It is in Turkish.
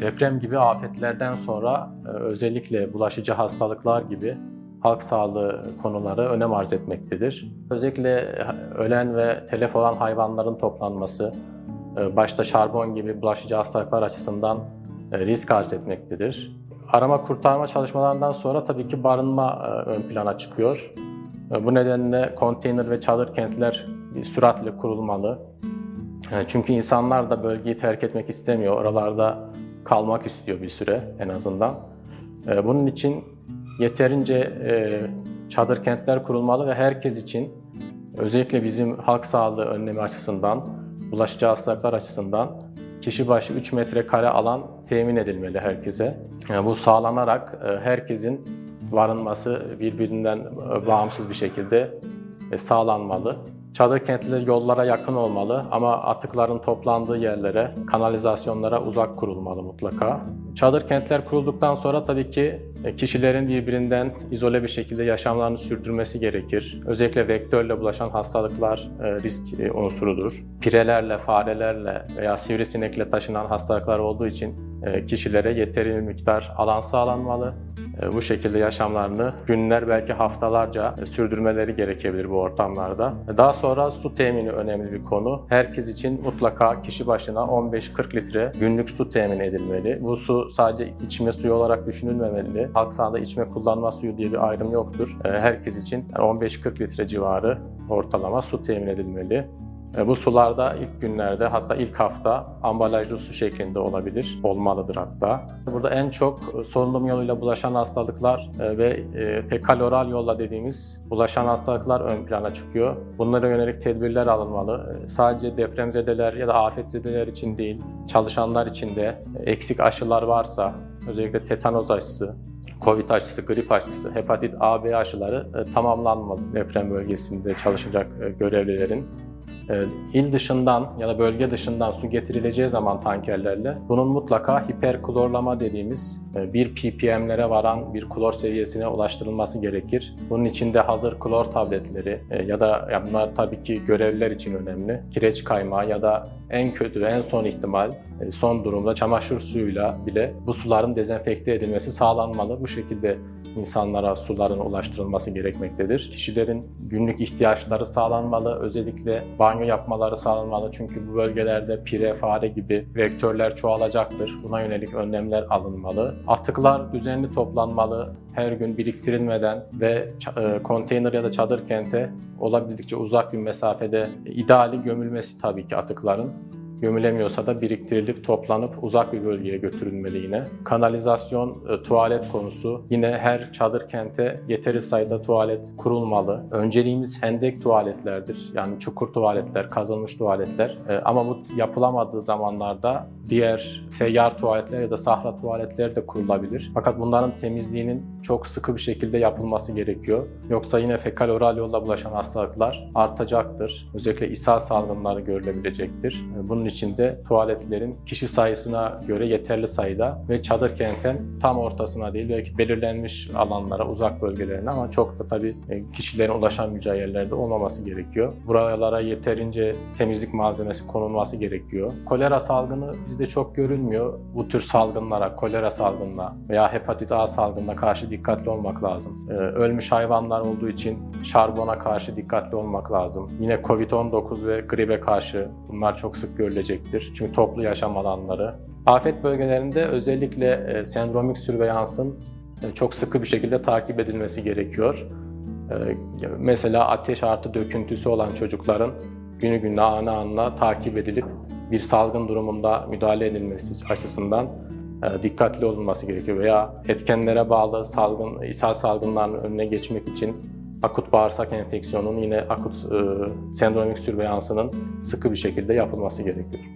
Deprem gibi afetlerden sonra e, özellikle bulaşıcı hastalıklar gibi halk sağlığı konuları önem arz etmektedir. Özellikle ölen ve telef olan hayvanların toplanması, e, başta şarbon gibi bulaşıcı hastalıklar açısından e, risk arz etmektedir. Arama kurtarma çalışmalarından sonra tabii ki barınma ön plana çıkıyor. Bu nedenle konteyner ve çadır kentler süratle kurulmalı. Çünkü insanlar da bölgeyi terk etmek istemiyor. Oralarda kalmak istiyor bir süre en azından. Bunun için yeterince e, çadır kentler kurulmalı ve herkes için özellikle bizim halk sağlığı önlemi açısından, bulaşıcı hastalıklar açısından kişi başı 3 metrekare alan temin edilmeli herkese. Bu sağlanarak e, herkesin varınması birbirinden e, bağımsız bir şekilde sağlanmalı. Çadır kentleri yollara yakın olmalı ama atıkların toplandığı yerlere, kanalizasyonlara uzak kurulmalı mutlaka. Çadır kentler kurulduktan sonra tabii ki e, kişilerin birbirinden izole bir şekilde yaşamlarını sürdürmesi gerekir. Özellikle vektörle bulaşan hastalıklar e, risk e, unsurudur. Pirelerle, farelerle veya sivrisinekle taşınan hastalıklar olduğu için kişilere yeteri miktar alan sağlanmalı. Bu şekilde yaşamlarını günler belki haftalarca sürdürmeleri gerekebilir bu ortamlarda. Daha sonra su temini önemli bir konu. Herkes için mutlaka kişi başına 15-40 litre günlük su temin edilmeli. Bu su sadece içme suyu olarak düşünülmemeli. Halk sağlığı içme kullanma suyu diye bir ayrım yoktur. Herkes için 15-40 litre civarı ortalama su temin edilmeli. E, bu sularda ilk günlerde hatta ilk hafta ambalajlı su şeklinde olabilir, olmalıdır hatta. Burada en çok solunum yoluyla bulaşan hastalıklar e, ve e, fekal oral yolla dediğimiz bulaşan hastalıklar ön plana çıkıyor. Bunlara yönelik tedbirler alınmalı. Sadece depremzedeler ya da afetzedeler için değil, çalışanlar için de eksik aşılar varsa, özellikle tetanoz aşısı, Covid aşısı, grip aşısı, hepatit A, B aşıları tamamlanmalı deprem bölgesinde çalışacak görevlilerin. Ee, il dışından ya da bölge dışından su getirileceği zaman tankerlerle bunun mutlaka hiperklorlama dediğimiz e, bir ppm'lere varan bir klor seviyesine ulaştırılması gerekir. Bunun içinde hazır klor tabletleri e, ya da ya bunlar tabii ki görevliler için önemli. Kireç kaymağı ya da en kötü ve en son ihtimal e, son durumda çamaşır suyuyla bile bu suların dezenfekte edilmesi sağlanmalı. Bu şekilde insanlara suların ulaştırılması gerekmektedir. Kişilerin günlük ihtiyaçları sağlanmalı. Özellikle banyo yapmaları sağlanmalı. Çünkü bu bölgelerde pire, fare gibi vektörler çoğalacaktır. Buna yönelik önlemler alınmalı. Atıklar düzenli toplanmalı. Her gün biriktirilmeden ve e, konteyner ya da çadır kente olabildikçe uzak bir mesafede ideali gömülmesi tabii ki atıkların. Gömülemiyorsa da biriktirilip toplanıp uzak bir bölgeye götürülmeli yine. Kanalizasyon, e, tuvalet konusu. Yine her çadır kente yeteri sayıda tuvalet kurulmalı. Önceliğimiz hendek tuvaletlerdir. Yani çukur tuvaletler, kazılmış tuvaletler. E, ama bu yapılamadığı zamanlarda diğer seyyar tuvaletler ya da sahra tuvaletleri de kurulabilir. Fakat bunların temizliğinin çok sıkı bir şekilde yapılması gerekiyor. Yoksa yine fekal oral yolla bulaşan hastalıklar artacaktır. Özellikle ishal salgınları görülebilecektir. Bunun için de tuvaletlerin kişi sayısına göre yeterli sayıda ve çadır kentin tam ortasına değil belki belirlenmiş alanlara, uzak bölgelerine ama çok da tabii e, kişilerin ulaşamayacağı yerlerde olmaması gerekiyor. Buralara yeterince temizlik malzemesi konulması gerekiyor. Kolera salgını bizde çok görülmüyor. Bu tür salgınlara, kolera salgınına veya hepatit A salgınına karşı dikkatli olmak lazım. Ee, ölmüş hayvanlar olduğu için şarbona karşı dikkatli olmak lazım. Yine Covid-19 ve gribe karşı bunlar çok sık görülecektir. Çünkü toplu yaşam alanları. Afet bölgelerinde özellikle e, sendromik sürveyansın e, çok sıkı bir şekilde takip edilmesi gerekiyor. E, mesela ateş artı döküntüsü olan çocukların günü gününe ana anla takip edilip bir salgın durumunda müdahale edilmesi açısından dikkatli olunması gerekiyor veya etkenlere bağlı salgın, ishal salgınlarının önüne geçmek için akut bağırsak enfeksiyonunun yine akut e, sendromik sürveyansının sıkı bir şekilde yapılması gerekiyor.